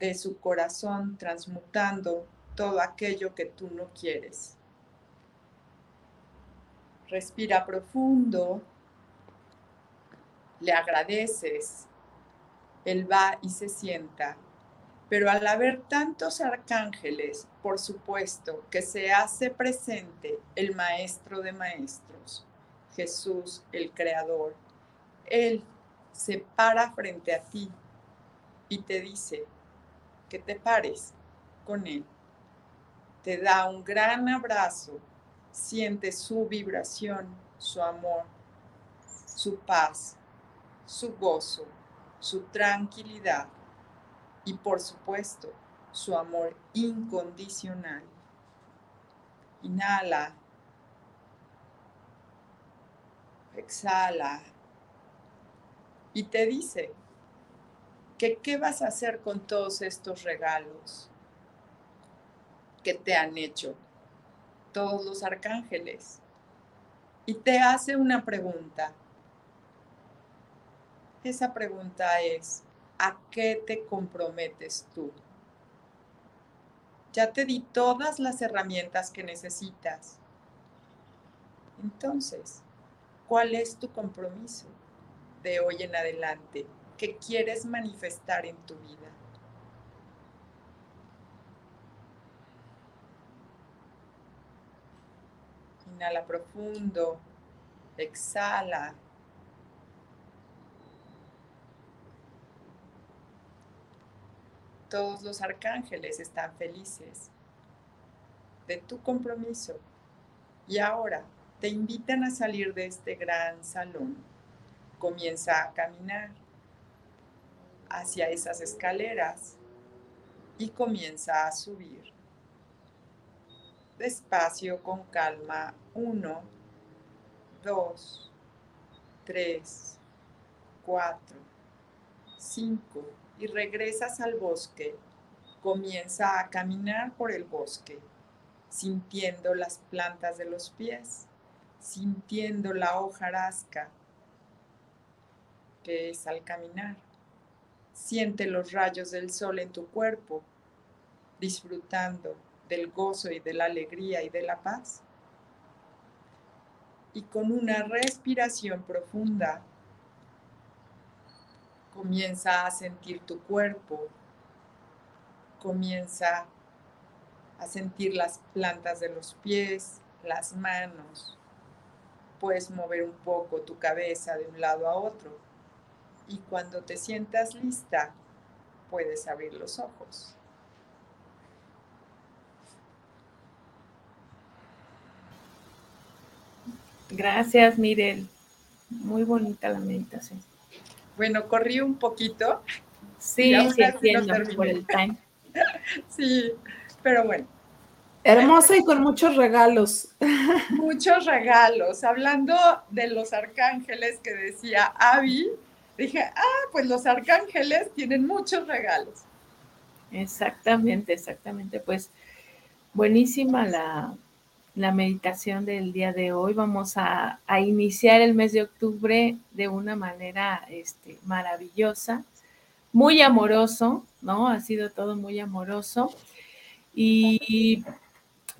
de su corazón, transmutando todo aquello que tú no quieres. Respira profundo, le agradeces, él va y se sienta pero al haber tantos arcángeles, por supuesto que se hace presente el Maestro de Maestros, Jesús el Creador. Él se para frente a ti y te dice que te pares con Él. Te da un gran abrazo, siente su vibración, su amor, su paz, su gozo, su tranquilidad y por supuesto su amor incondicional. Inhala. Exhala. Y te dice que qué vas a hacer con todos estos regalos que te han hecho todos los arcángeles. Y te hace una pregunta. Esa pregunta es, ¿a qué te comprometes tú? Ya te di todas las herramientas que necesitas. Entonces, ¿cuál es tu compromiso de hoy en adelante? ¿Qué quieres manifestar en tu vida? Inhala profundo, exhala. Todos los arcángeles están felices de tu compromiso. Y ahora te invitan a salir de este gran salón. Comienza a caminar hacia esas escaleras y comienza a subir. Despacio, con calma. Uno, dos, tres, cuatro, cinco y regresas al bosque, comienza a caminar por el bosque, sintiendo las plantas de los pies, sintiendo la hojarasca que es al caminar. Siente los rayos del sol en tu cuerpo, disfrutando del gozo y de la alegría y de la paz. Y con una respiración profunda, Comienza a sentir tu cuerpo, comienza a sentir las plantas de los pies, las manos. Puedes mover un poco tu cabeza de un lado a otro y cuando te sientas lista, puedes abrir los ojos. Gracias, Mirel. Muy bonita la meditación. Bueno, corrí un poquito. Sí, sí, entiendo por el time. <laughs> sí, pero bueno. Hermosa y con muchos regalos. <laughs> Muchos regalos. Hablando de los arcángeles que decía Avi, dije, ah, pues los arcángeles tienen muchos regalos. Exactamente, exactamente. Pues buenísima la, la meditación del día de hoy. Vamos a, iniciar el mes de octubre de una manera este, maravillosa. muy amoroso, ¿no? Ha sido todo muy amoroso. Y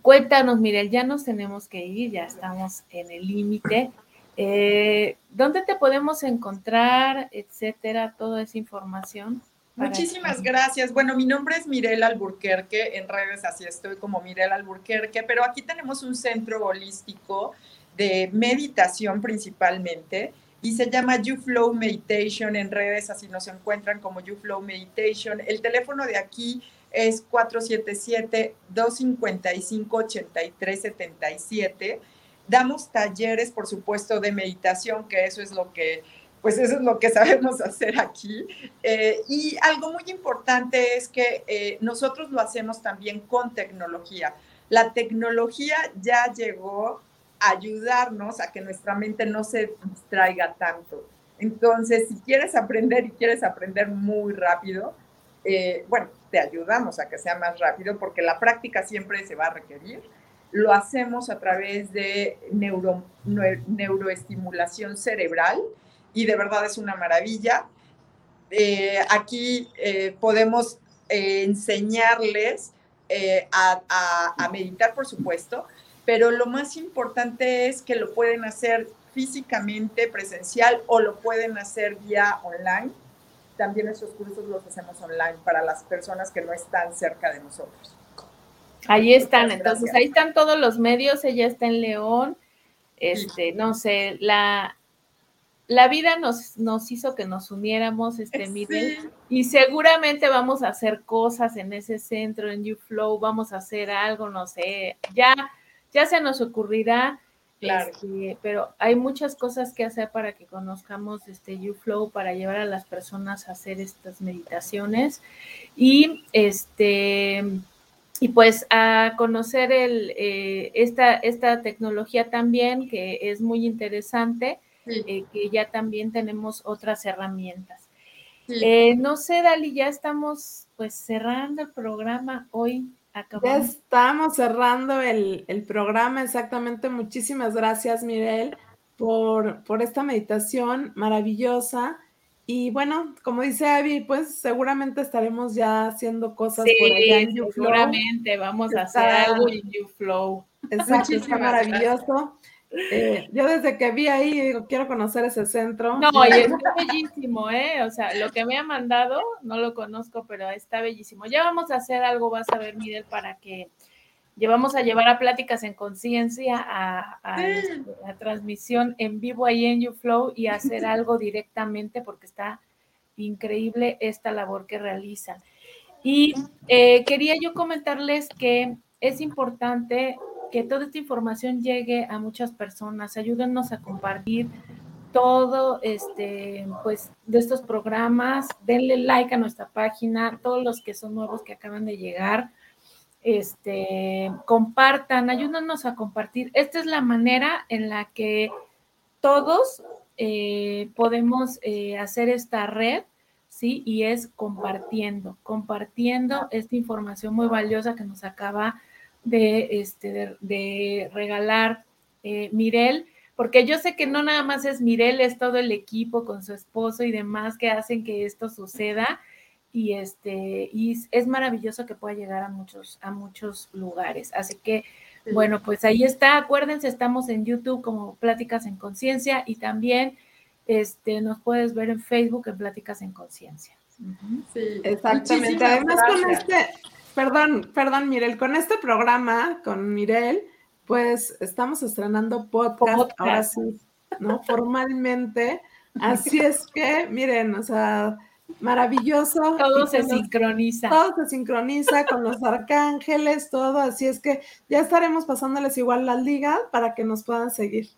cuéntanos, Mirel, ya nos tenemos que ir, ya estamos en el límite. Eh, ¿Dónde te podemos encontrar, etcétera, toda esa información? Muchísimas gracias. Bueno, mi nombre es Mirel Alburquerque, en redes así estoy como Mirel Alburquerque, pero aquí tenemos un centro holístico de meditación principalmente y se llama YouFlow Meditation en redes, así nos encuentran como YouFlow Meditation. El teléfono de aquí es 477-255-8377. Damos talleres, por supuesto, de meditación, que eso es lo que, pues eso es lo que <laughs> sabemos hacer aquí. Eh, y algo muy importante es que eh, nosotros lo hacemos también con tecnología. La tecnología ya llegó ayudarnos a que nuestra mente no se distraiga tanto. Entonces, si quieres aprender y quieres aprender muy rápido, eh, bueno, te ayudamos a que sea más rápido porque la práctica siempre se va a requerir. Lo hacemos a través de neuro, neuroestimulación cerebral y de verdad es una maravilla. Eh, aquí eh, podemos enseñarles a meditar, por supuesto, pero lo más importante es que lo pueden hacer físicamente, presencial, o lo pueden hacer vía online. También esos cursos los hacemos online para las personas que no están cerca de nosotros. Ahí están, entonces ahí están todos los medios, ella está en León, este, no sé, la, la vida nos, nos hizo que nos uniéramos, este, Miguel, y seguramente vamos a hacer cosas en ese centro, en YouFlow, vamos a hacer algo, no sé, ya ya se nos ocurrirá, este, pero hay muchas cosas que hacer para que conozcamos este YouFlow, para llevar a las personas a hacer estas meditaciones. Y este y pues a conocer el, eh, esta, esta tecnología también, que es muy interesante, eh, que ya también tenemos otras herramientas. Eh, no sé, Dali, ya estamos pues cerrando el programa hoy. Ya estamos cerrando el, programa, exactamente. Muchísimas gracias, Mirel, por, por esta meditación maravillosa. Y bueno, como dice Abby, pues seguramente estaremos ya haciendo cosas por allá en YouFlow. Seguramente vamos a hacer algo en YouFlow. Exacto, está maravilloso. Eh, yo desde que vi ahí, digo, quiero conocer ese centro. No, y está bellísimo, ¿eh? O sea, lo que me ha mandado, no lo conozco, pero está bellísimo. Ya vamos a hacer algo, vas a ver, Miguel, para que llevamos a llevar a pláticas en conciencia a, la transmisión en vivo ahí en YouFlow y hacer <laughs> algo directamente porque está increíble esta labor que realizan. Y eh, quería yo comentarles que es importante que toda esta información llegue a muchas personas. Ayúdennos a compartir todo este pues de estos programas, denle like a nuestra página, todos los que son nuevos que acaban de llegar, este compartan, ayúdanos a compartir. Esta es la manera en la que todos eh, podemos eh, hacer esta red, ¿sí? Y es compartiendo, compartiendo esta información muy valiosa que nos acaba de, este, de, regalar eh, Mirel, porque yo sé que no nada más es Mirel, es todo el equipo con su esposo y demás que hacen que esto suceda. Y, este, y es maravilloso que pueda llegar a muchos, a muchos lugares. Así que, bueno, pues ahí está. Acuérdense, estamos en YouTube como Pláticas en Conciencia y también este, nos puedes ver en Facebook en Pláticas en Conciencia. Sí, exactamente. Además, con este, Perdón, perdón, Mirel, con este programa, con Mirel, pues estamos estrenando podcast, ahora sí, ¿no? Formalmente. Así <laughs> es que, miren, o sea, maravilloso. Todo se sincroniza. Todo se sincroniza con los arcángeles, todo. Así es que ya estaremos pasándoles igual la liga para que nos puedan seguir.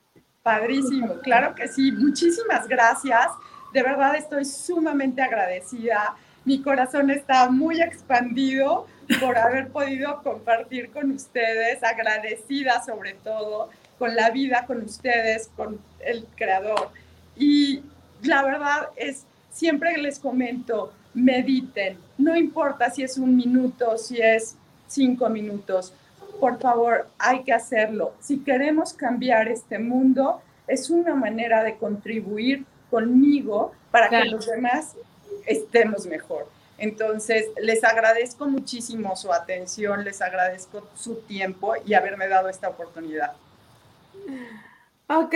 Padrísimo, claro que sí. Muchísimas gracias. De verdad estoy sumamente agradecida. Mi corazón está muy expandido por haber podido compartir con ustedes, agradecida sobre todo con la vida, con ustedes, con el creador. Y la verdad es, siempre les comento, mediten, no importa si es un minuto, si es cinco minutos, por favor, hay que hacerlo. Si queremos cambiar este mundo, es una manera de contribuir conmigo para que los demás estemos mejor. Entonces, les agradezco muchísimo su atención, les agradezco su tiempo y haberme dado esta oportunidad. Ok,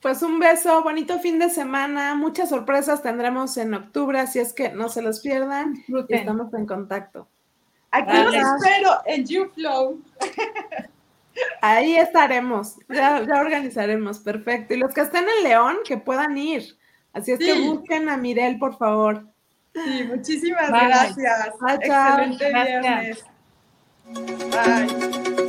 pues un beso, bonito fin de semana, muchas sorpresas tendremos en octubre, así es que no se los pierdan y estamos en contacto. Aquí los espero en YouFlow. Ahí estaremos, ya, organizaremos, perfecto. Y los que estén en León, que puedan ir. Así es que busquen a Mirel, por favor. Sí, muchísimas gracias. Excelente viernes. Bye.